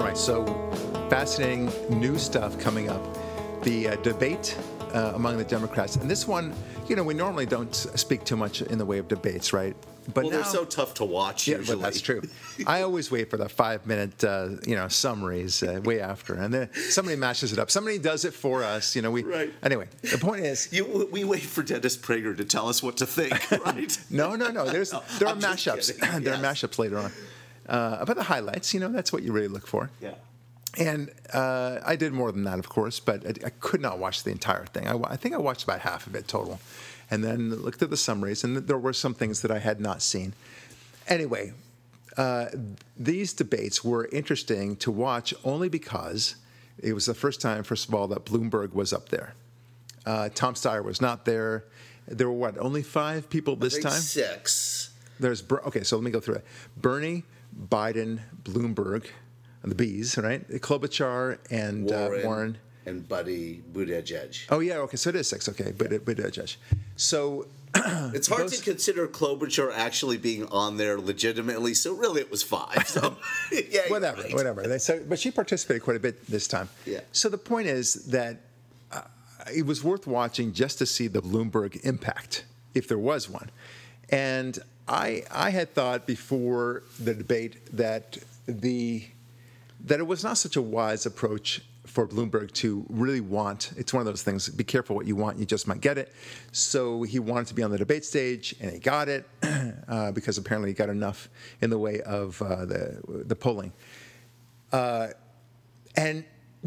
All right, so fascinating new stuff coming up. The uh, debate uh, among the Democrats, and this one, you know, we normally don't speak too much in the way of debates, right? But well, now, they're so tough to watch. Yeah, usually. but that's true. I always wait for the five-minute, uh, you know, summaries uh, way after, and then somebody matches it up. Somebody does it for us. You know, we. Right. Anyway, the point is, you, we wait for Dennis Prager to tell us what to think, right? no, no, no. There's no, there are mashups. there yes. are mashups later on. Uh, about the highlights, you know, that's what you really look for. Yeah. And uh, I did more than that, of course, but I, I could not watch the entire thing. I, I, think I watched about half of it total, and then looked at the summaries, and there were some things that I had not seen. Anyway, uh, these debates were interesting to watch only because it was the first time, first of all, that Bloomberg was up there. Uh, Tom Steyer was not there. There were what? Only five people this time. Six. There's okay. So let me go through it. Bernie, Biden, Bloomberg, the bees, right? Klobuchar and Warren, uh, Warren. and Buddy Buttigieg. Oh yeah, okay. So it is six. Okay, but yeah. Buttigieg. So it's hard those, to consider Klobuchar actually being on there legitimately. So really, it was five. So yeah, whatever, right. whatever. So, but she participated quite a bit this time. Yeah. So the point is that uh, it was worth watching just to see the Bloomberg impact, if there was one. And I, I had thought before the debate that the that it was not such a wise approach for Bloomberg to really want. It's one of those things. Be careful what you want; you just might get it. So he wanted to be on the debate stage, and he got it uh, because apparently he got enough in the way of uh, the the polling. Uh, and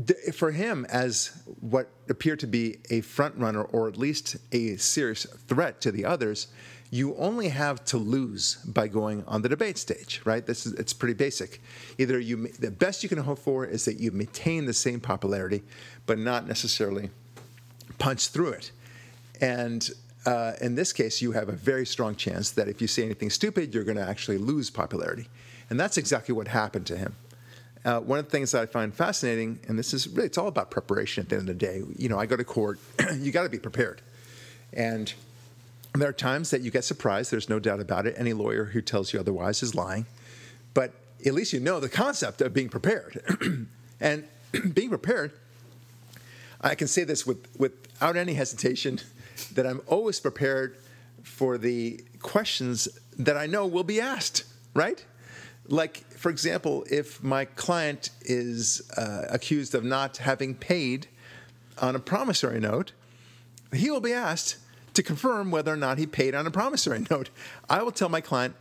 th- for him, as what appeared to be a front runner, or at least a serious threat to the others, you only have to lose by going on the debate stage, right? This is it's pretty basic. Either you the best you can hope for is that you maintain the same popularity, but not necessarily punch through it. And uh, in this case, you have a very strong chance that if you say anything stupid, you're going to actually lose popularity. And that's exactly what happened to him. Uh, one of the things that I find fascinating, and this is really, it's all about preparation at the end of the day. You know, I go to court, you got to be prepared. And there are times that you get surprised, there's no doubt about it. Any lawyer who tells you otherwise is lying. But at least you know the concept of being prepared. and being prepared, I can say this with, without any hesitation that I'm always prepared for the questions that I know will be asked, right? Like, for example, if my client is uh, accused of not having paid on a promissory note, he will be asked, to confirm whether or not he paid on a promissory note. I will tell my client,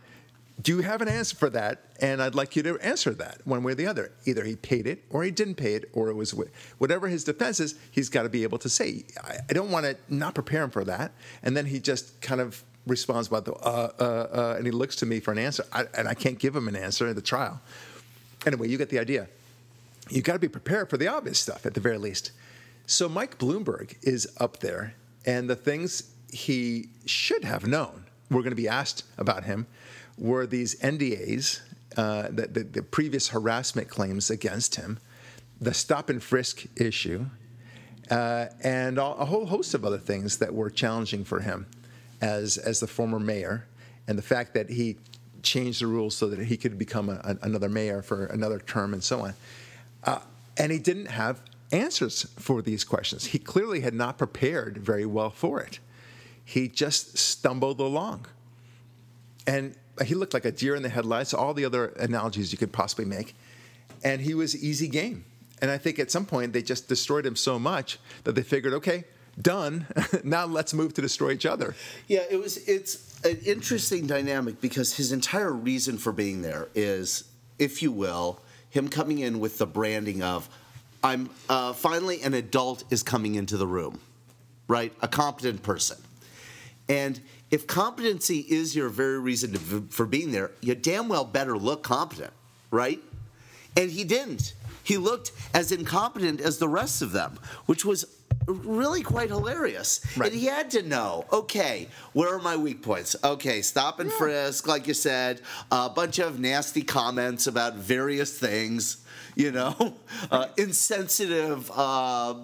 do you have an answer for that? And I'd like you to answer that one way or the other. Either he paid it or he didn't pay it, or it was whatever his defense is, he's got to be able to say. I don't want to not prepare him for that. And then he just kind of responds by the, uh, uh, uh, and he looks to me for an answer. I, and I can't give him an answer at the trial. Anyway, you get the idea. You've got to be prepared for the obvious stuff at the very least. So Mike Bloomberg is up there, and the things he should have known we were going to be asked about him were these NDAs, uh, the, the, the, previous harassment claims against him, the stop and frisk issue, uh, and all, a whole host of other things that were challenging for him as, as the former mayor, and the fact that he changed the rules so that he could become a, a, another mayor for another term and so on. Uh, and he didn't have answers for these questions. He clearly had not prepared very well for it he just stumbled along. And he looked like a deer in the headlights, all the other analogies you could possibly make. And he was easy game. And I think at some point they just destroyed him so much that they figured, okay, done. now let's move to destroy each other. Yeah, it was it's an interesting dynamic because his entire reason for being there is, if you will, him coming in with the branding of I'm uh, finally an adult is coming into the room, right? A competent person. And if competency is your very reason for being there, you damn well better look competent, right? And he didn't. He looked as incompetent as the rest of them, which was really quite hilarious. Right. And he had to know, okay, where are my weak points? Okay, stop and yeah. frisk, like you said, a bunch of nasty comments about various things you know, uh, insensitive uh,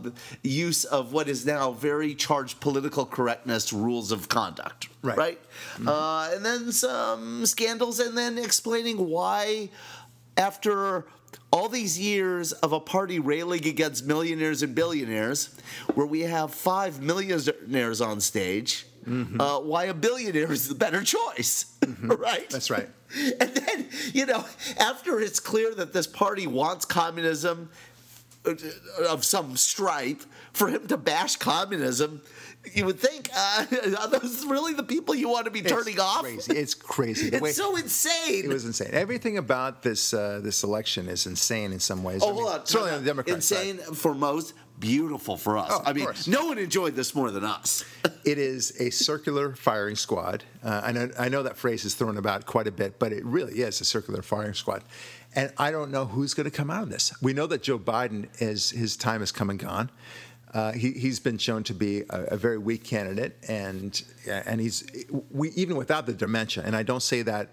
use of what is now very charged political correctness rules of conduct, right? right? Mm-hmm. Uh, and then some scandals, and then explaining why after all these years of a party railing against millionaires and billionaires, where we have five millionaires on stage, mm-hmm. uh, why a billionaire is the better choice, mm-hmm. right? That's right. And then, you know, after it's clear that this party wants communism of some stripe, for him to bash communism, you would think, uh, are those really the people you want to be turning it's off? Crazy. It's crazy. The it's way, so insane. It was insane. Everything about this uh, this election is insane in some ways. Oh, I mean, hold on. Certainly on the Democrat Insane side. for most, beautiful for us. Oh, I mean, course. no one enjoyed this more than us. it is a circular firing squad. Uh, I, know, I know that phrase is thrown about quite a bit, but it really is a circular firing squad. And I don't know who's going to come out of this. We know that Joe Biden is his time has come and gone. Uh, he, has been shown to be a, a, very weak candidate, and and he's we, even without the dementia. And I don't say that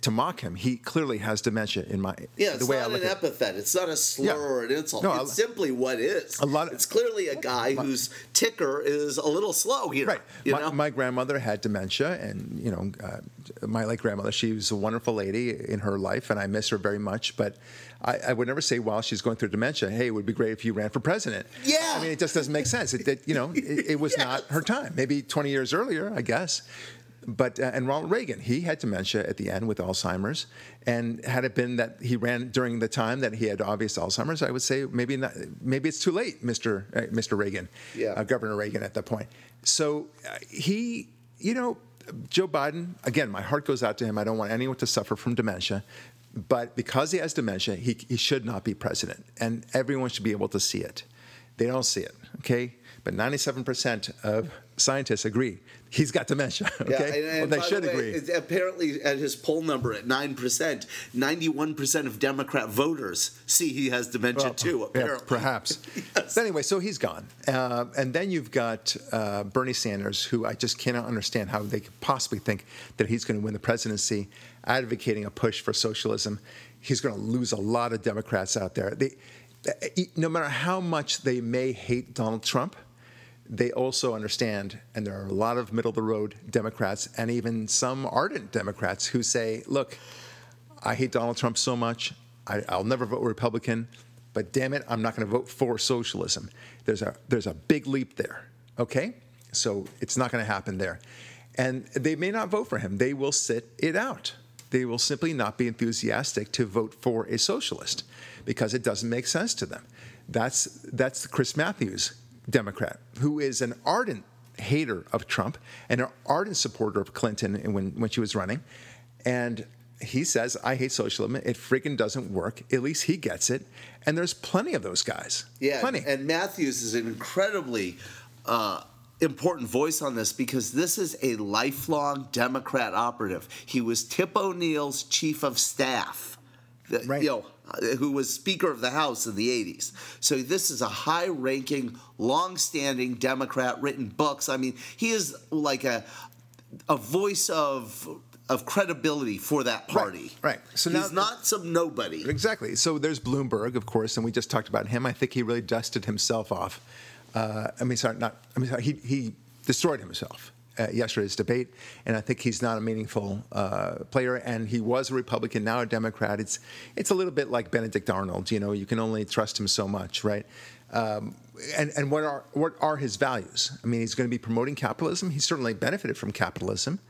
to mock him. He clearly has dementia in my yeah. It's the way not I look an at epithet. It's not a slur yeah. or an insult. No, it's simply what is. A lot. Of, it's clearly a guy whose ticker is a little slow here. Right. You my, know? my grandmother had dementia, and you know, uh, my late grandmother. She was a wonderful lady in her life, and I miss her very much. But I, I, would never say while she's going through dementia, "Hey, it would be great if you ran for president." Yeah. I mean, it just doesn't make sense. It, it you know, it, it was yes. not her time. Maybe 20 years earlier, I guess but uh, and Ronald Reagan, he had dementia at the end with Alzheimer's, and had it been that he ran during the time that he had obvious Alzheimer's, I would say maybe not, maybe it's too late, Mr. Uh, Mr. Reagan, yeah. uh, Governor Reagan at that point. So uh, he, you know, Joe Biden. Again, my heart goes out to him. I don't want anyone to suffer from dementia, but because he has dementia, he, he should not be president, and everyone should be able to see it. They don't see it, okay? But 97% of scientists agree he's got dementia. Okay, yeah, and, and well, they should the way, agree. Apparently, at his poll number at nine percent, ninety-one percent of Democrat voters see he has dementia well, too. Apparently, yeah, perhaps. yes. But anyway, so he's gone, uh, and then you've got uh, Bernie Sanders, who I just cannot understand how they could possibly think that he's going to win the presidency, advocating a push for socialism. He's going to lose a lot of Democrats out there. They, no matter how much they may hate Donald Trump they also understand, and there are a lot of middle of the road Democrats and even some ardent Democrats who say, look, I hate Donald Trump so much, I, will never vote Republican, but damn it, I'm not going to vote for socialism. There's a, there's a big leap there, okay? So it's not going to happen there. And they may not vote for him, they will sit it out. They will simply not be enthusiastic to vote for a socialist because it doesn't make sense to them. That's, that's Chris Matthews Democrat who is an ardent hater of Trump and an ardent supporter of Clinton when, when she was running. And he says, I hate socialism. It freaking doesn't work. At least he gets it. And there's plenty of those guys. Yeah. Plenty. And Matthews is an incredibly uh, important voice on this because this is a lifelong Democrat operative. He was Tip O'Neill's chief of staff. Right. You know, who was Speaker of the House in the 80s. So this is a high ranking, long standing Democrat, written books. I mean, he is like a, a voice of of credibility for that party. Right. right. So he's now, not some nobody. Exactly. So there's Bloomberg, of course, and we just talked about him. I think he really dusted himself off. Uh, I mean, sorry, not. I mean, sorry, he he destroyed himself at yesterday's debate, and I think he's not a meaningful uh, player. And he was a Republican, now a Democrat. It's it's a little bit like Benedict Arnold. You know, you can only trust him so much, right? Um, and and what are what are his values? I mean, he's going to be promoting capitalism. He certainly benefited from capitalism.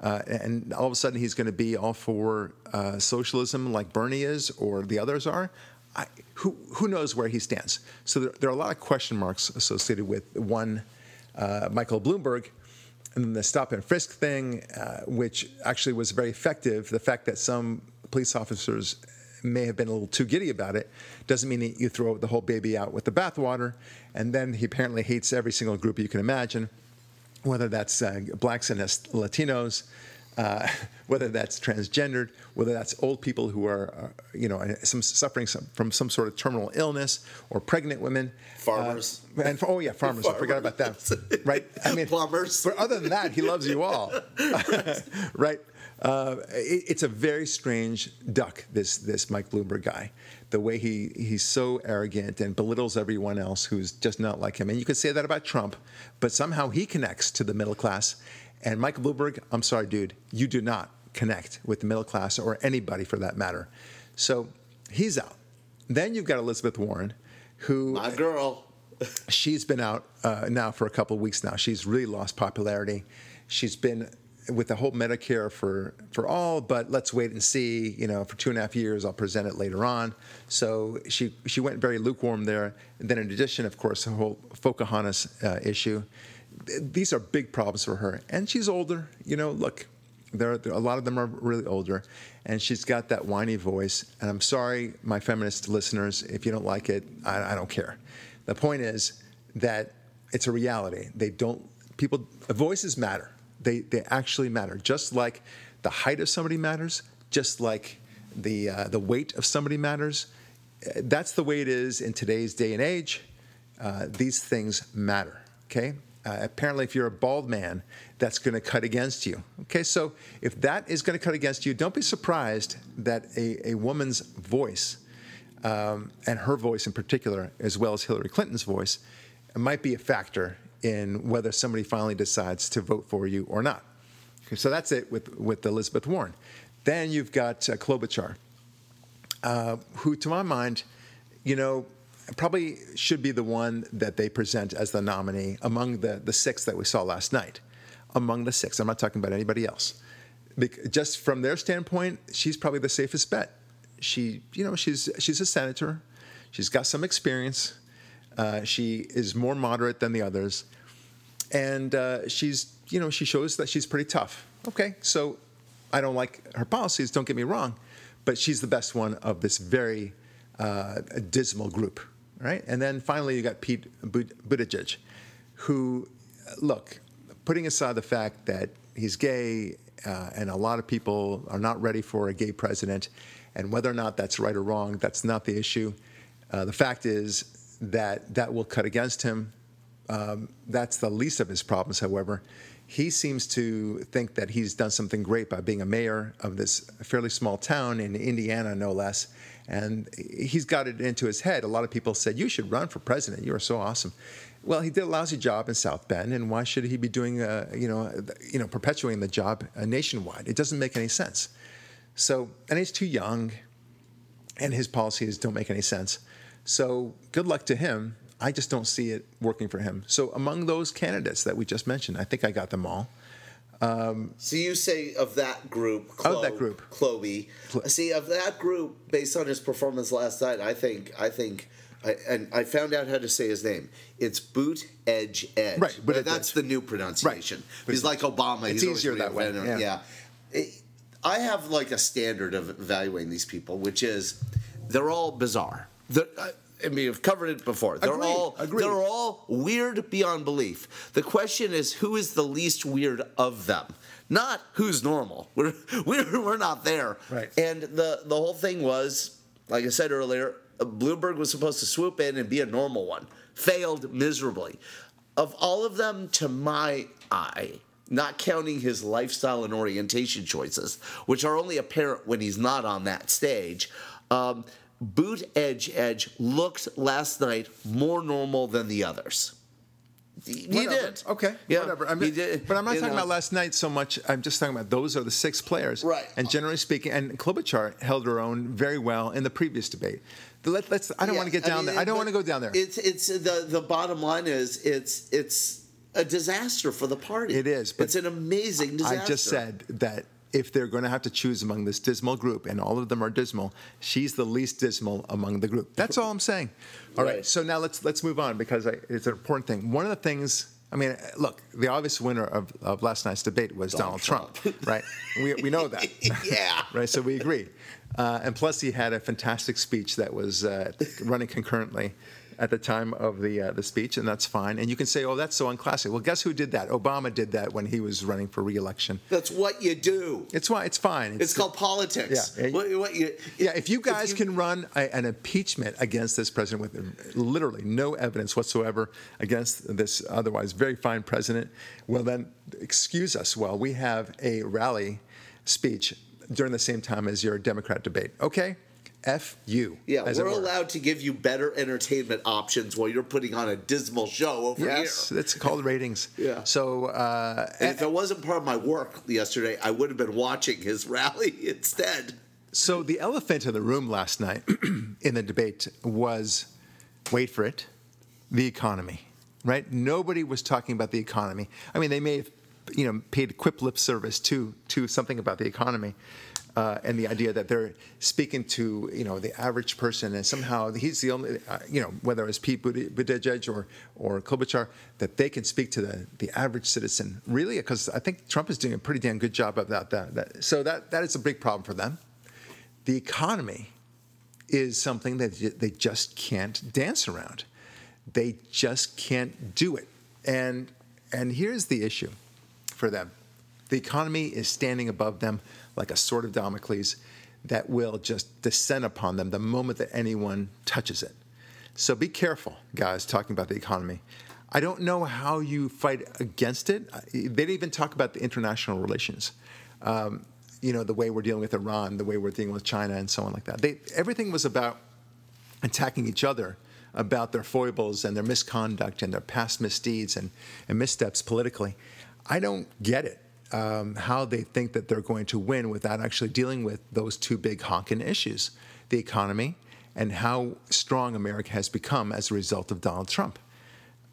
Uh, and all of a sudden, he's going to be all for uh, socialism, like Bernie is, or the others are. I, who who knows where he stands? So there, there, are a lot of question marks associated with one uh, Michael Bloomberg, and then the stop and frisk thing, uh, which actually was very effective. The fact that some police officers may have been a little too giddy about it doesn't mean that you throw the whole baby out with the bathwater. And then he apparently hates every single group you can imagine, whether that's uh, blacks and Latinos, uh, whether that's transgendered, whether that's old people who are, uh, you know, some suffering some, from some sort of terminal illness, or pregnant women, farmers, uh, and oh yeah, farmers. farmers. I forgot about that. Right? I mean, plumbers. But other than that, he loves you all. right? Uh, it, it's a very strange duck. This this Mike Bloomberg guy, the way he he's so arrogant and belittles everyone else who's just not like him. And you could say that about Trump, but somehow he connects to the middle class and Michael Bloomberg, I'm sorry, dude, you do not connect with the middle class or anybody for that matter. So he's out. Then you've got Elizabeth Warren, who My girl. she's been out uh, now for a couple of weeks now. She's really lost popularity. She's been with the whole Medicare for for all, but let's wait and see. You know, for two and a half years, I'll present it later on. So she she went very lukewarm there. And then in addition, of course, the whole Pocahontas uh, issue. These are big problems for her, and she's older. You know, look, there, there a lot of them are really older, and she's got that whiny voice. And I'm sorry, my feminist listeners, if you don't like it, I, I don't care. The point is that it's a reality. They don't people voices matter. They they actually matter. Just like the height of somebody matters, just like the uh, the weight of somebody matters. That's the way it is in today's day and age. Uh, these things matter. Okay. Uh, apparently, if you're a bald man, that's going to cut against you. Okay, so if that is going to cut against you, don't be surprised that a, a woman's voice um, and her voice in particular, as well as Hillary Clinton's voice, might be a factor in whether somebody finally decides to vote for you or not. Okay, so that's it with, with Elizabeth Warren. Then you've got uh, Klobuchar, uh, who, to my mind, you know, probably should be the one that they present as the nominee among the, the six that we saw last night. Among the six. I'm not talking about anybody else. Just from their standpoint, she's probably the safest bet she, you know, she's she's a senator. She's got some experience. Uh, she is more moderate than the others, and uh, she's, you know, she shows that she's pretty tough. Okay, so I don't like her policies. Don't get me wrong, but she's the best one of this very uh, dismal group, right? And then finally, you got Pete Buttigieg, who, look, putting aside the fact that he's gay uh, and a lot of people are not ready for a gay president, and whether or not that's right or wrong, that's not the issue. Uh, the fact is that that will cut against him. Um, that's the least of his problems, however. He seems to think that he's done something great by being a mayor of this fairly small town in Indiana, no less. And he's got it into his head. A lot of people said, You should run for president. You are so awesome. Well, he did a lousy job in South Bend, and why should he be doing, uh, you know, you know, perpetuating the job uh, nationwide? It doesn't make any sense. So, and he's too young, and his policies don't make any sense. So, good luck to him. I just don't see it working for him. So, among those candidates that we just mentioned, I think I got them all. Um, so you say of that group, Of that group. Chloe. See, of that group, based on his performance last night, I think, I think, I, and I found out how to say his name. It's Boot Edge Edge. Right, but that's the new pronunciation. Right. He's like Obama. It's He's easier that way, yeah. yeah. It- I have like a standard of evaluating these people, which is they're all bizarre. They're, I I mean, I've covered it before. They're Agreed, all agreed. they're all weird beyond belief. The question is, who is the least weird of them? Not who's normal. We're we're, we're not there. Right. And the the whole thing was, like I said earlier, Bloomberg was supposed to swoop in and be a normal one. Failed miserably. Of all of them, to my eye, not counting his lifestyle and orientation choices, which are only apparent when he's not on that stage. Um, Boot Edge Edge looked last night more normal than the others. He, Whatever. did. Okay. Yeah, Whatever. I'm, he did, but I'm not you talking know. about last night so much. I'm just talking about those are the six players. Right. And generally speaking, and Klobuchar held her own very well in the previous debate. Let, us I don't Yeah, want to get down mean, there. I don't want to go down there. It's it's the the bottom line is it's it's a disaster for the party. It is, but it's an amazing disaster. I just said that if they're going to have to choose among this dismal group, and all of them are dismal, she's the least dismal among the group. That's all I'm saying. All right. Right. So now let's let's move on because I, it's an important thing. One of the things. I mean, look, the obvious winner of, of last night's debate was Donald, Donald Trump, right? We, we know that. Yeah. right, so we agree. Uh, and plus, he had a fantastic speech that was uh, running concurrently at the time of the uh, the speech, and that's fine. And you can say, "Oh, that's so unclassic." Well, guess who did that? Obama did that when he was running for re-election. That's what you do. It's why it's fine. It's called politics. Yeah. What, what you, yeah, if you guys you- can run a, an impeachment against this president with literally no evidence whatsoever against this otherwise very fine president, well, then excuse us while we have a rally speech during the same time as your Democrat debate. Okay? F you. Yeah, we're allowed to give you better entertainment options while you're putting on a dismal show over Yes, here. it's called ratings. Yeah. So, uh, if it wasn't part of my work yesterday, I would have been watching his rally instead. So the elephant in the room last night in the debate was, wait for it, the economy, right? Nobody was talking about the economy. I mean, they may have, you know, paid quip lip service to to something about the economy, uh, and the idea that they're speaking to you know the average person, and somehow he's the only, uh, you know, whether it's Pete Buttigieg or or Klobuchar, that they can speak to the the average citizen. Really, because I think Trump is doing a pretty damn good job of that. That, that so that that is a big problem for them the economy is something that they just can't dance around. They just can't do it. And and here's the issue for them. The economy is standing above them like a sword of Damocles that will just descend upon them the moment that anyone touches it. So be careful, guys, talking about the economy. I don't know how you fight against it. They didn't even talk about the international relations. Um, you know, the way we're dealing with Iran, the way we're dealing with China, and so on like that. They, everything was about attacking each other about their foibles and their misconduct and their past misdeeds and, and missteps politically. I don't get it. Um, how they think that they're going to win without actually dealing with those two big honking issues the economy and how strong America has become as a result of Donald Trump.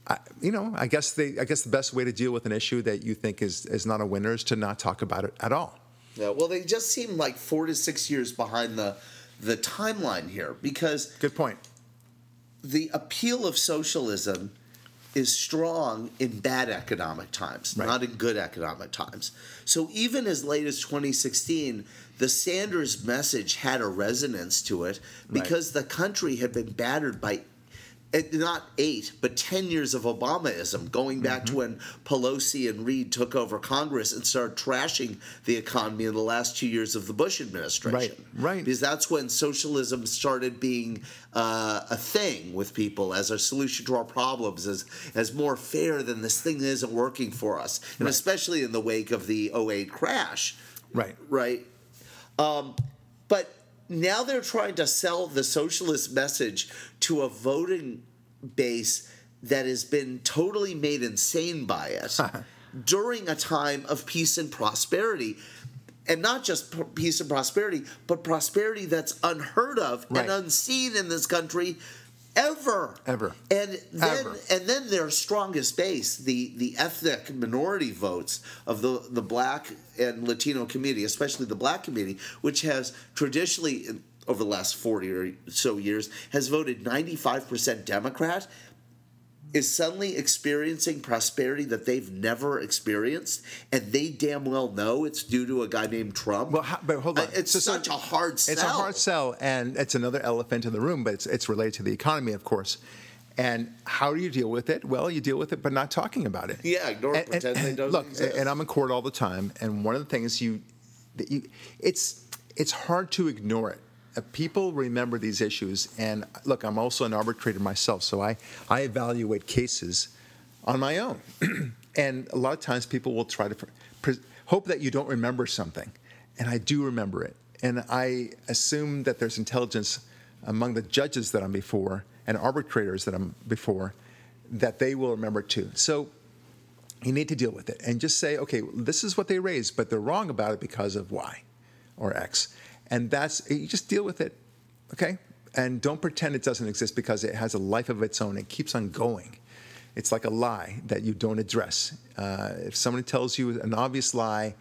I, you know, I guess they, I guess the best way to deal with an issue that you think is, is not a winner is to not talk about it at all. Yeah, well, they just seem like four to six years behind the the timeline here because good point. The appeal of socialism is strong in bad economic times, right. not in good economic times. So even as late as 2016, the Sanders message had a resonance to it because right. the country had been battered by not eight, but 10 years of Obamaism, going back mm-hmm. to when Pelosi and Reid took over Congress and started trashing the economy in the last two years of the Bush administration. Right, right. Because that's when socialism started being uh, a thing with people as a solution to our problems, as, as more fair than this thing isn't working for us. And right. especially in the wake of the 08 crash. Right. Right. Um, but now they're trying to sell the socialist message to a voting base that has been totally made insane by it during a time of peace and prosperity. And not just peace and prosperity, but prosperity that's unheard of right. and unseen in this country ever. Ever. And then ever. and then their strongest base, the the ethnic minority votes of the the black and Latino community, especially the black community, which has traditionally over the last 40 or so years has voted 95% Democrat is suddenly experiencing prosperity that they've never experienced, and they damn well know it's due to a guy named Trump. Well, but hold on, it's so, such so, a hard sell. It's a hard sell, and it's another elephant in the room, but it's, it's related to the economy, of course. And how do you deal with it? Well, you deal with it, but not talking about it. Yeah, ignore and, pretend and, they don't look, exist. and I'm in court all the time, and one of the things you, that you, it's it's hard to ignore it Uh, people remember these issues. And look, I'm also an arbitrator myself, so I, I evaluate cases on my own. and a lot of times people will try to pre- hope that you don't remember something. And I do remember it. And I assume that there's intelligence among the judges that I'm before and arbitrators that I'm before that they will remember too. So you need to deal with it and just say, okay, this is what they raised, but they're wrong about it because of Y or X. And that's, you just deal with it, okay? And don't pretend it doesn't exist because it has a life of its own. It keeps on going. It's like a lie that you don't address. Uh, if somebody tells you an obvious lie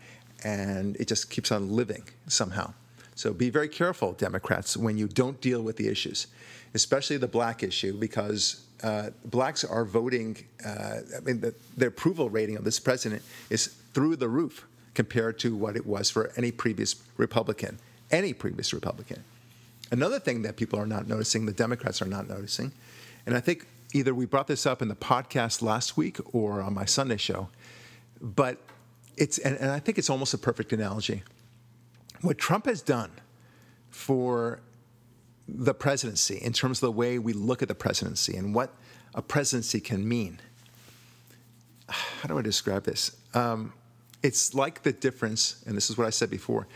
and it just keeps on living somehow. So be very careful, Democrats, when you don't deal with the issues, especially the black issue, because uh, blacks are voting. Uh, I mean, the, the, approval rating of this president is through the roof compared to what it was for any previous Republican any previous Republican. Another thing that people are not noticing, the Democrats are not noticing, and I think either we brought this up in the podcast last week or on my Sunday show, but it's, and, and I think it's almost a perfect analogy. What Trump has done for the presidency in terms of the way we look at the presidency and what a presidency can mean. How do I describe this? Um, it's like the difference, and this is what I said before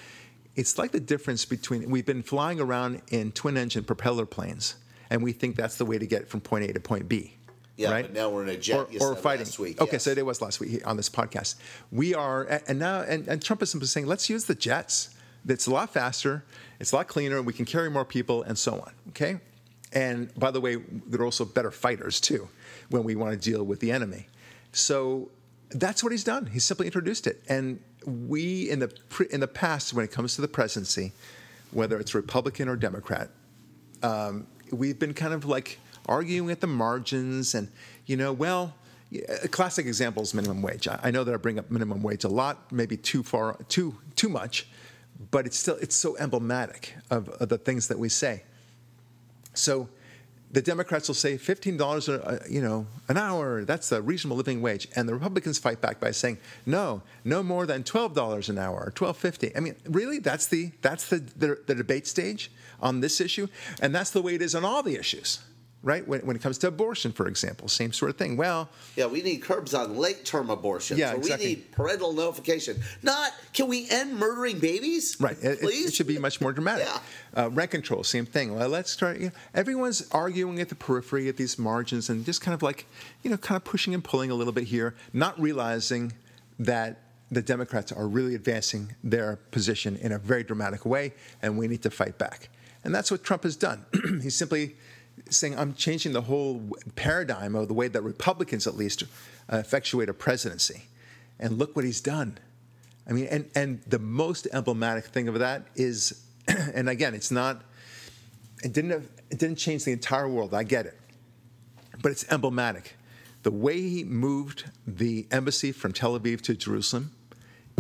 it's like the difference between we've been flying around in twin engine propeller planes, and we think that's the way to get from point A to point B. Yeah, right? but now we're in a jet. Or, or fighting. Week, okay, yes. so it was last week on this podcast. We are, and now, and, and Trump is simply saying, let's use the jets. It's a lot faster, it's a lot cleaner, we can carry more people, and so on. Okay? And by the way, they're also better fighters too when we want to deal with the enemy. So that's what he's done. He's simply introduced it. And we, in the, in the past, when it comes to the presidency, whether it's Republican or Democrat, um, we've been kind of like arguing at the margins and, you know, well, a classic example is minimum wage. I know that I bring up minimum wage a lot, maybe too far, too too much, but it's still it's so emblematic of, of the things that we say. So the Democrats will say fifteen dollars, uh, uh, you know, an hour. That's a reasonable living wage, and the Republicans fight back by saying no, no more than twelve dollars an hour, twelve fifty. I mean, really, that's the that's the, the the debate stage on this issue, and that's the way it is on all the issues right? When, when it comes to abortion, for example, same sort of thing. Well, yeah, we need curbs on late term abortion. Yeah, so exactly. we need parental notification. Not can we end murdering babies? Right. It, Please? it should be much more dramatic. Yeah. Uh, rent control, same thing. Well, let's start. You know, everyone's arguing at the periphery, at these margins, and just kind of like, you know, kind of pushing and pulling a little bit here, not realizing that the Democrats are really advancing their position in a very dramatic way, and we need to fight back. And that's what Trump has done. He's simply saying I'm changing the whole paradigm of the way that Republicans, at least, uh, effectuate a presidency. And look what he's done. I mean, and, and the most emblematic thing of that is, and again, it's not, it didn't, have, it didn't change the entire world. I get it, but it's emblematic. The way he moved the embassy from Tel Aviv to Jerusalem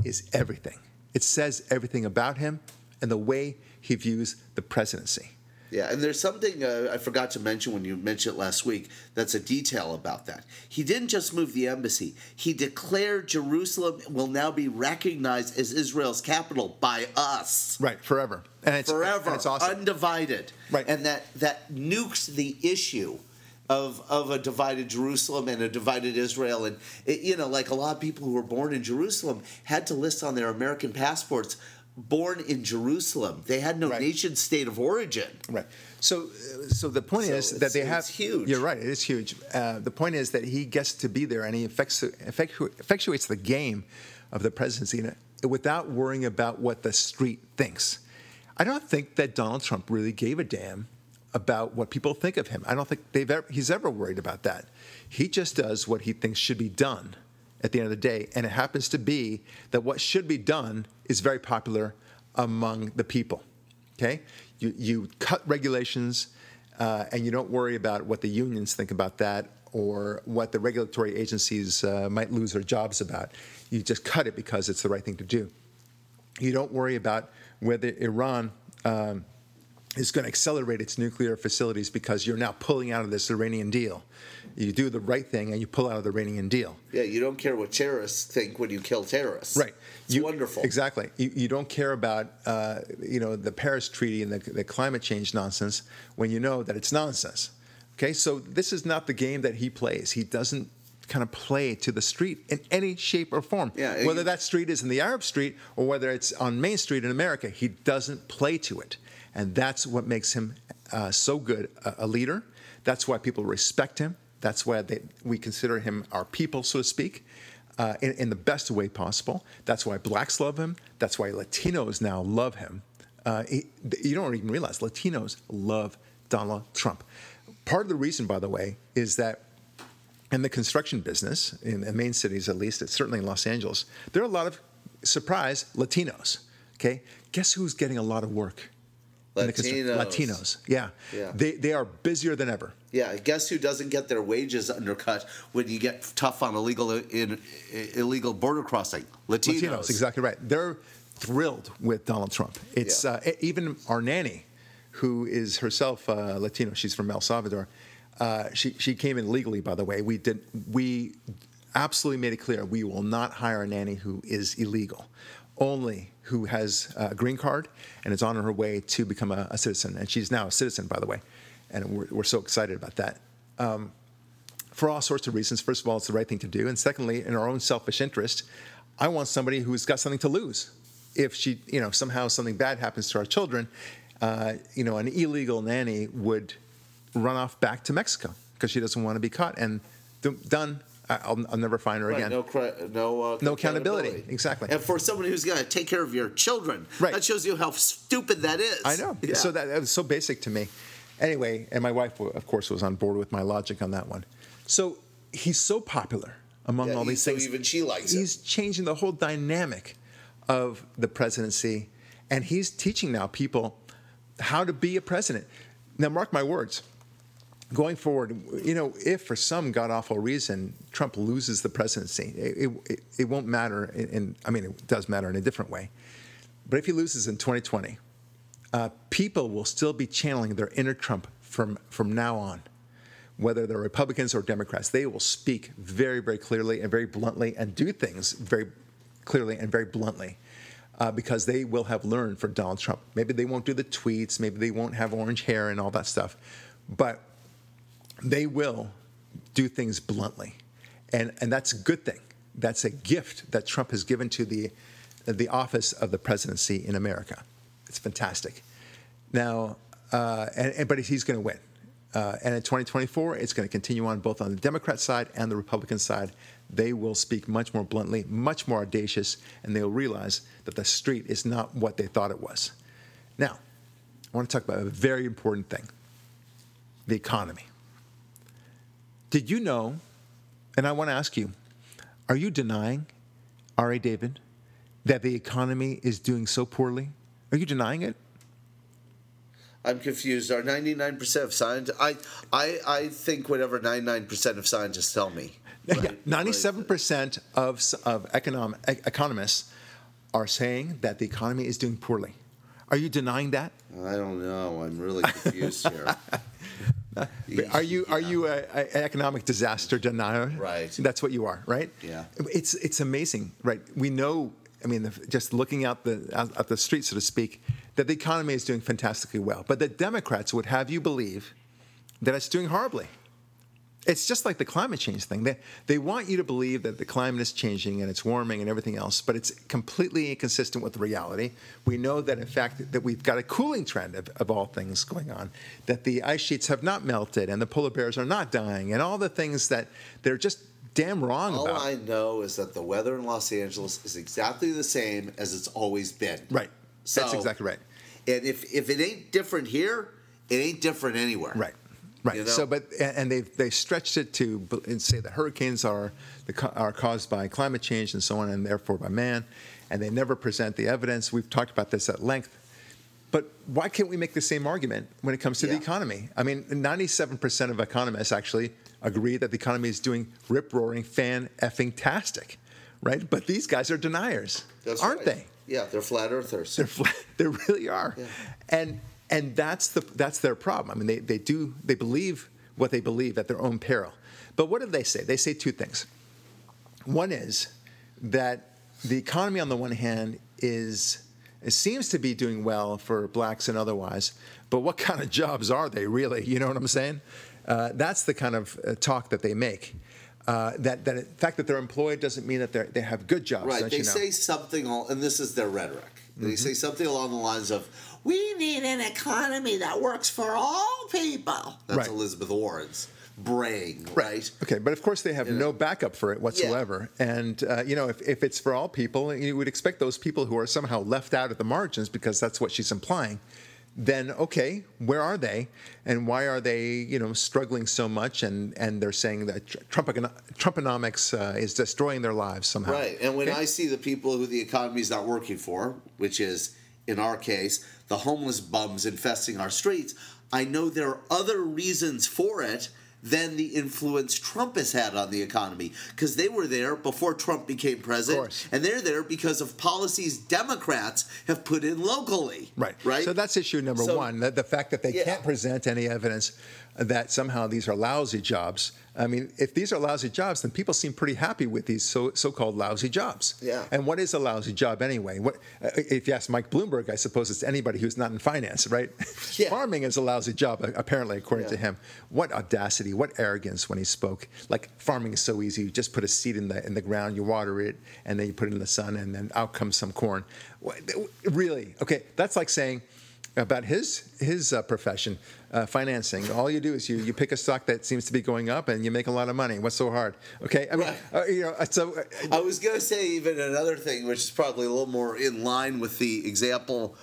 is everything. It says everything about him and the way he views the presidency. Yeah, and there's something uh, I forgot to mention when you mentioned it last week that's a detail about that. He didn't just move the embassy, he declared Jerusalem will now be recognized as Israel's capital by us. Right, forever. And it's, Forever, and it's awesome. undivided. Right. And that, that nukes the issue of, of a divided Jerusalem and a divided Israel. And, it, you know, like a lot of people who were born in Jerusalem had to list on their American passports born in Jerusalem. They had no Right. nation state of origin. Right. So, uh, so the point So is that they have. it's huge. You're right. It is huge. Uh, the point is that he gets to be there and he effects, effectuates the game of the presidency without worrying about what the street thinks. I don't think that Donald Trump really gave a damn about what people think of him. I don't think they've ever, he's ever worried about that. He just does what he thinks should be done at the end of the day, and it happens to be that what should be done is very popular among the people. Okay, you you cut regulations, uh, and you don't worry about what the unions think about that or what the regulatory agencies uh, might lose their jobs about. You just cut it because it's the right thing to do. You don't worry about whether Iran. Um, is going to accelerate its nuclear facilities because you're now pulling out of this Iranian deal. You do the right thing and you pull out of the Iranian deal. Yeah, you don't care what terrorists think when you kill terrorists. Right. It's You- wonderful. Exactly. You, you don't care about uh, you know the Paris Treaty and the, the climate change nonsense when you know that it's nonsense. Okay, so this is not the game that he plays. He doesn't kind of play to the street in any shape or form. Yeah, whether that street is in the Arab Street or whether it's on Main Street in America, he doesn't play to it, and that's what makes him uh, so good a, a leader. That's why people respect him. That's why they, we consider him our people, so to speak uh, in, in the best way possible. That's why blacks love him. That's why Latinos now love him. Uh, he- you don't even realize Latinos love Donald Trump. Part of the reason, by the way, is that in the construction business, in the main cities at least, it's certainly in Los Angeles, there are a lot of surprise Latinos. Okay, guess who's getting a lot of work? in the constru- Latinos. Latinos, yeah. Yeah. They they are busier than ever. Yeah, guess who doesn't get their wages undercut when you get tough on illegal in, illegal border crossing? Latinos. Latinos, exactly right. They're thrilled with Donald Trump. It's Yeah. uh, even our nanny, who is herself uh, Latino. She's from El Salvador. Uh, she she came in legally, by the way. We did we absolutely made it clear we will not hire a nanny who is illegal, only who has a green card and is on her way to become a, a citizen. And she's now a citizen, by the way, and we're, we're so excited about that for all sorts of reasons. First of all, it's the right thing to do, and secondly, in our own selfish interest, I want somebody who's got something to lose. If she, you know, somehow something bad happens to our children, uh, you know, an illegal nanny would run off back to Mexico because she doesn't want to be caught. And d- done. I'll, I'll never find her Right, again. no, cre- no, uh, No accountability, exactly. And for someone who's going to take care of your children, Right. that shows you how stupid that is. I know. Yeah. So that, that was so basic to me. Anyway, and my wife, of course, was on board with my logic on that one. So he's so popular among Yeah, all these so things. even she likes it. He's changing the whole dynamic of the presidency, and he's teaching now people how to be a president. Now, mark my words. Going forward, you know, if for some god awful reason Trump loses the presidency, it, it, it won't matter. In, in, I mean, it does matter in a different way. But if he loses in 2020, uh, people will still be channeling their inner Trump from, from now on, whether they're Republicans or Democrats. They will speak very, very clearly and very bluntly and do things very clearly and very bluntly uh, because they will have learned from Donald Trump. Maybe they won't do the tweets, maybe they won't have orange hair and all that stuff, but they will do things bluntly. And, and that's a good thing. That's a gift that Trump has given to the, the office of the presidency in America. It's fantastic. Now, uh, and, and- but he's going to win. Uh, and in 2024, it's going to continue on both on the Democrat side and the Republican side. They will speak much more bluntly, much more audacious, and they'll realize that the street is not what they thought it was. Now, I want to talk about a very important thing the economy. Did you know, and I want to ask you, are you denying, R.A. David, that the economy is doing so poorly? Are you denying it? I'm confused. Are 99% of scientists? I, I, I think whatever 99% of scientists tell me. Yeah, ninety-seven percent of of economic economists are saying that the economy is doing poorly. Are you denying that? I don't know. I'm really confused here. Are you are you a, a, an economic disaster denier? Right. That's what you are, right? Yeah. It's it's amazing, right? We know. I mean, just looking out the out, out the street, so to speak, that the economy is doing fantastically well. But the Democrats would have you believe that it's doing horribly. It's just like the climate change thing. They, they want you to believe that the climate is changing and it's warming and everything else, but it's completely inconsistent with reality. We know that, in fact, that we've got a cooling trend of, of all things going on, that the ice sheets have not melted and the polar bears are not dying, and all the things that they're just damn wrong All about. I know is that the weather in Los Angeles is exactly the same as it's always been. right. That's exactly right. And if, if it ain't different here, it ain't different anywhere. Right. Right. You know? So, but and they they stretched it to and say that hurricanes are the, are caused by climate change and so on, and therefore by man, and they never present the evidence. We've talked about this at length. But why can't we make the same argument when it comes to the economy? I mean, 97% of economists actually agree that the economy is doing rip roaring, fan effing tastic, right? But these guys are deniers, That's aren't right. they? Yeah, they're flat earthers. They're flat, they really are, Yeah. and and that's the that's their problem. I mean, they they do they believe what they believe at their own peril. But what do they say? They say two things. One is that the economy, on the one hand, is it seems to be doing well for blacks and otherwise, but what kind of jobs are they really? You know what I'm saying? Uh, that's the kind of uh, talk that they make. Uh, that that the fact that they're employed doesn't mean that they they have good jobs. Right. They you know? say something, al- and this is their rhetoric. They Mm-hmm. say something along the lines of, "We need an economy that works for all people." That's Right. Elizabeth Warren's braying, right? Okay, but of course they have You no know. backup for it whatsoever. And uh, you know, if, if it's for all people, you would expect those people who are somehow left out at the margins because that's what she's implying. Then okay, where are they, and why are they you know struggling so much? And and they're saying that Tr- Trump Trumponomics uh, is destroying their lives somehow. Right. And when Okay? I see the people who the economy is not working for, which is in our case the homeless bums infesting our streets, I know there are other reasons for it than the influence Trump has had on the economy because they were there before Trump became president, course. and they're there because of policies Democrats have put in locally. Right. Right. So that's issue number So- one. The, the fact that they Yeah. can't present any evidence that somehow these are lousy jobs. I mean, if these are lousy jobs, then people seem pretty happy with these so, so-called lousy jobs. Yeah. And what is a lousy job anyway? What, uh, if you ask Mike Bloomberg, I suppose it's anybody who's not in finance, right? Yeah. Farming is a lousy job, apparently, according to him. What audacity! What arrogance when he spoke. Like farming is so easy. You just put a seed in the in the ground, you water it, and then you put it in the sun, and then out comes some corn. Really? Okay, that's like saying about his his uh, profession, uh, financing. All you do is you, you pick a stock that seems to be going up, and you make a lot of money. What's so hard? Okay, I mean, uh, you know, so uh, I was going to say even another thing, which is probably a little more in line with the example.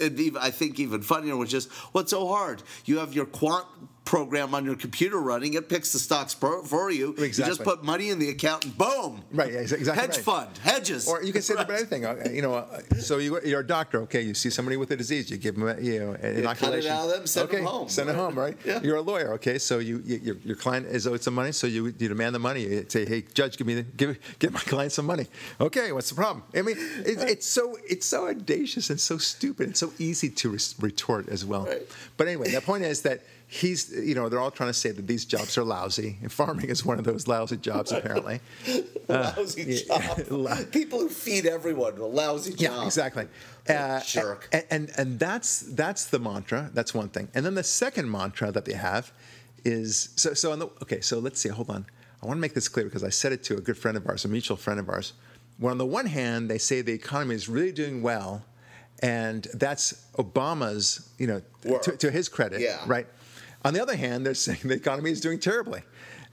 And even, I think even funnier was just what's so hard. You have your quant program on your computer running. It picks the stocks pro, for you. You just put money in the account and boom. Right, yeah, exactly Hedge right. fund, hedges. Or you can say that about Right. anything. uh, You know, uh, so you, you're a doctor. Okay, you see somebody with a disease, you give them, a, you know, an inoculation. out of them, send okay, home. Send them home, right? Yeah. You're a lawyer. Okay, so you, you your, your client is owed some money, so you, you demand the money. You say, hey, judge, give me the, give give my client some money. Okay, what's the problem? I mean, it, it's so it's so audacious and so stupid and so easy to retort as well. Right. But anyway, the point is that. He's, you know, they're all trying to say that these jobs are lousy. And farming is one of those lousy jobs, apparently. lousy yeah, job. People who feed everyone a lousy job. Yeah, exactly. A uh, jerk. And, and and that's that's the mantra. That's one thing. And then the second mantra that they have is so so on the okay. So let's see. Hold on. I want to make this clear because I said it to a good friend of ours, a mutual friend of ours. Where on the one hand they say the economy is really doing well, and that's Obama's, you know, to, to his credit, Yeah. right? On the other hand, they're saying the economy is doing terribly,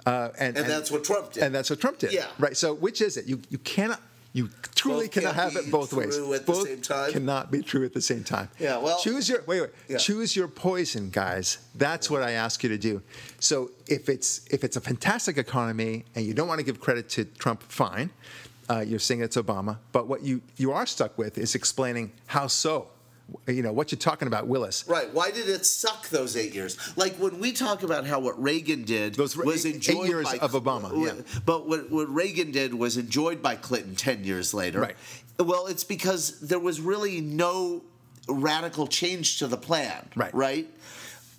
uh, and, And that's what Trump did. And that's what Trump did, Yeah. right? So which is it? You you cannot. You truly Both cannot have it both ways. true at the both same time. cannot be true at the same time. Yeah, well- choose your wait wait. Yeah. Choose your poison, guys. That's what I ask you to do. So if it's if it's a fantastic economy and you don't want to give credit to Trump, fine. Uh, you're saying it's Obama, but what you you are stuck with is explaining how so. You know what you're talking about, Willis. Right. Why did it suck those eight years? Like when we talk about how what Reagan did Those were was enjoyed eight years by of Obama, yeah. But what, what Reagan did was enjoyed by Clinton ten years later. Right. Well, it's because there was really no radical change to the plan. Right. Right.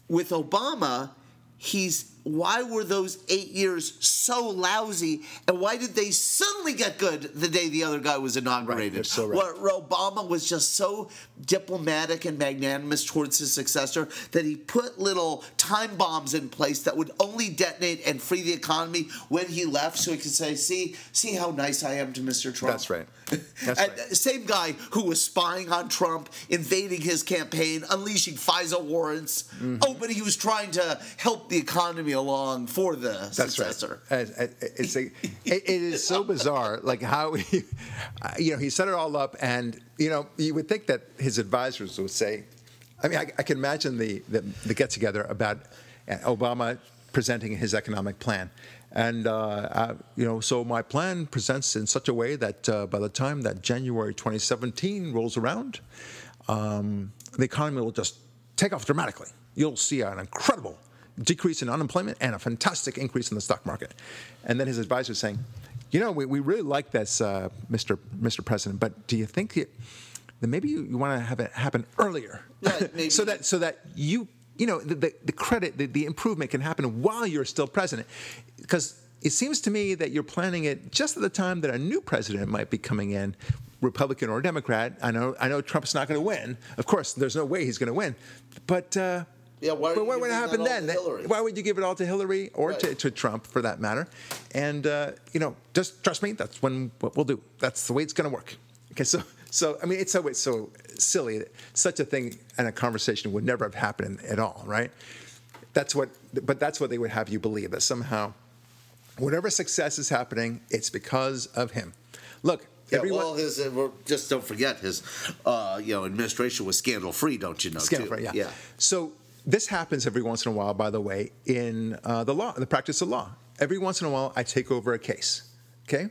With Obama, he's why were those eight years so lousy, and why did they suddenly get good the day the other guy was inaugurated? you're so right. Where Obama was just so diplomatic and magnanimous towards his successor that he put little time bombs in place that would only detonate and free the economy when he left, so he could say, "See, see how nice I am to Mr. Trump." That's right. That's right. same guy who was spying on Trump, invading his campaign, unleashing FISA warrants. Mm-hmm. Oh, but he was trying to help the economy along for the That's successor. right. It's it, it is so bizarre, like how he, you know, he set it all up, and you know, you would think that his advisors would say, I mean, I, I can imagine the the, the get together about Obama presenting his economic plan. And uh, uh, you know, so my plan presents in such a way that uh, by the time that January 2017 rolls around, um, the economy will just take off dramatically. You'll see an incredible decrease in unemployment and a fantastic increase in the stock market. And then his advisor is saying, you know, we, we really like this, uh, Mr. Mr. President, but do you think it, that maybe you, you want to have it happen earlier, Right, so that so that you you know the, the, the credit the, the improvement can happen while you're still president, because it seems to me that you're planning it just at the time that a new president might be coming in. Republican or Democrat, I know. I know Trump's not going to win. Of course, there's no way he's going to win. But uh, Yeah, why but what would happen then? to? Why would you give it all to Hillary or to, Right. to Trump for that matter? And uh, you know, just trust me. That's when what we'll do. That's the way it's going to work. Okay, so so I mean, it's so it's so silly. Such a thing and a conversation would never have happened at all, right? That's what. But that's what they would have you believe that somehow, whatever success is happening, it's because of him. Look, Yeah, everyone. well, his uh, just don't forget his, uh, you know, administration was scandal free. Don't you know? Scandal, right, yeah. yeah. So this happens every once in a while, by the way, in uh, the law, in the practice of law. Every once in a while, I take over a case, okay?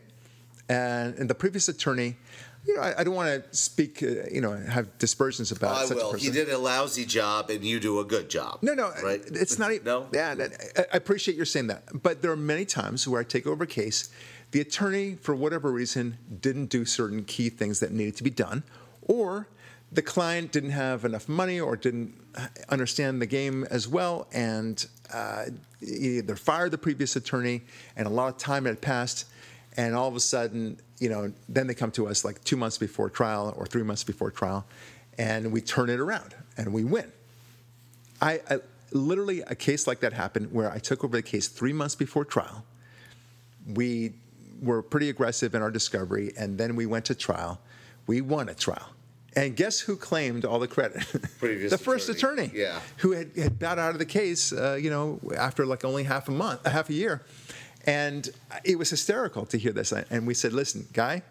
And, and the previous attorney, you know, I, I don't want to speak, uh, you know, have dispersions about I such will. a person. He did a lousy job, and you do a good job. No, no, right? it's not. No. Yeah, I I appreciate you saying that, but there are many times where I take over a case, the attorney, for whatever reason, didn't do certain key things that needed to be done, or the client didn't have enough money or didn't understand the game as well, and uh, either fired the previous attorney, and a lot of time had passed, and all of a sudden, you know, then they come to us like two months before trial or three months before trial, and we turn it around and we win. I, I literally a case like that happened where I took over the case three months before trial. We were pretty aggressive in our discovery, and then we went to trial. We won a trial, And guess who claimed all the credit? Previous the first attorney. attorney. Yeah. Who had, had bowed out of the case, uh, you know, after like only half a month, half a year. And it was hysterical to hear this. And we said, listen, guy,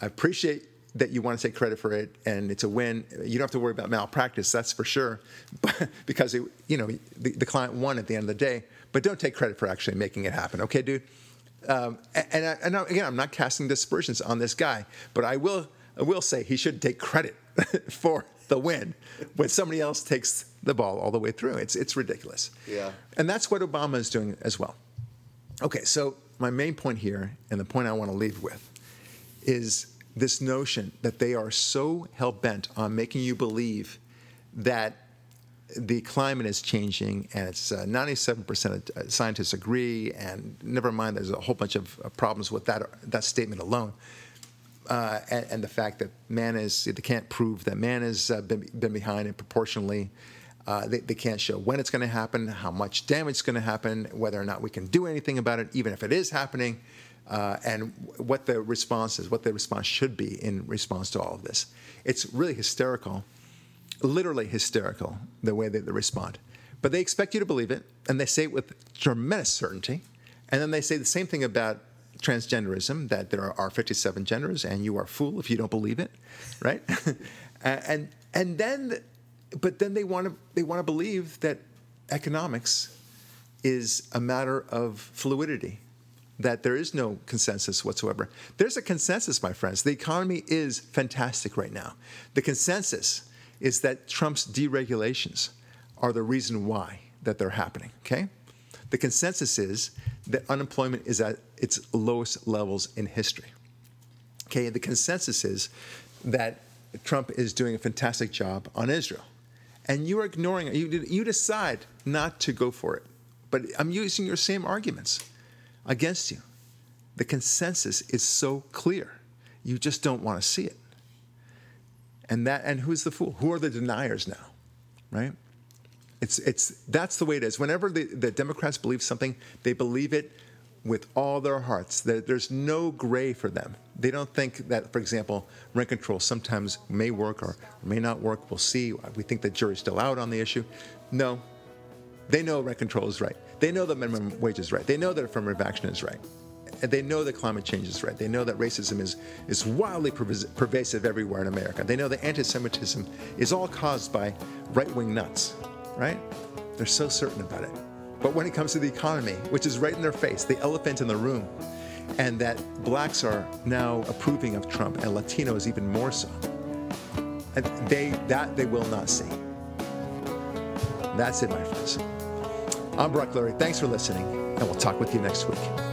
I appreciate that you want to take credit for it and it's a win. You don't have to worry about malpractice, that's for sure, because it, you know the, the, client won at the end of the day. But don't take credit for actually making it happen, okay, dude? Um, and, I, and again, I'm not casting dispersions on this guy, but I will I will say he should take credit for the win when somebody else takes the ball all the way through. It's it's ridiculous. Yeah. And that's what Obama is doing as well. Okay, so my main point here, and the point I want to leave with, is this notion that they are so hell bent on making you believe that the climate is changing, and it's uh, 97% of scientists agree, and never mind, there's a whole bunch of uh, problems with that that statement alone. Uh, and, and, the fact that man is, they can't prove that man has uh, been, been behind it proportionally. Uh, they, they, can't show when it's going to happen, how much damage is going to happen, whether or not we can do anything about it, even if it is happening uh, and what the response is, what the response should be in response to all of this. It's really hysterical, literally hysterical, the way that they respond. But they expect you to believe it, and they say it with tremendous certainty. And then they say the same thing about transgenderism that there are 57 genders, and you are a fool if you don't believe it, right? and and then, but then they want to they want to believe that economics is a matter of fluidity that there is no consensus whatsoever. There's a consensus, my friends. The economy is fantastic right now. The consensus is that Trump's deregulations are the reason why that they're happening, okay? The consensus is that unemployment is at its lowest levels in history. Okay, the consensus is that Trump is doing a fantastic job on Israel. And you are ignoring it. You, you decide not to go for it. But I'm using your same arguments against you. The consensus is so clear. You just don't want to see it. And that and who's the fool? Who are the deniers now? Right? It's it's that's the way it is. Whenever the, the Democrats believe something, they believe it with all their hearts. There's no gray for them. They don't think that, for example, rent control sometimes may work or may not work. We'll see. We think the jury's still out on the issue. No, they know rent control is right. They know that minimum wage is right. They know that affirmative action is right. And they know that climate change is right. They know that racism is, is wildly pervasive everywhere in America. They know that anti Semitism is all caused by right wing nuts, right? They're so certain about it. But when it comes to the economy, which is right in their face, the elephant in the room, and that blacks are now approving of Trump and Latinos even more so, and they, that they will not see. That's it, my friends. I'm Barak Lurie. Thanks for listening, and we'll talk with you next week.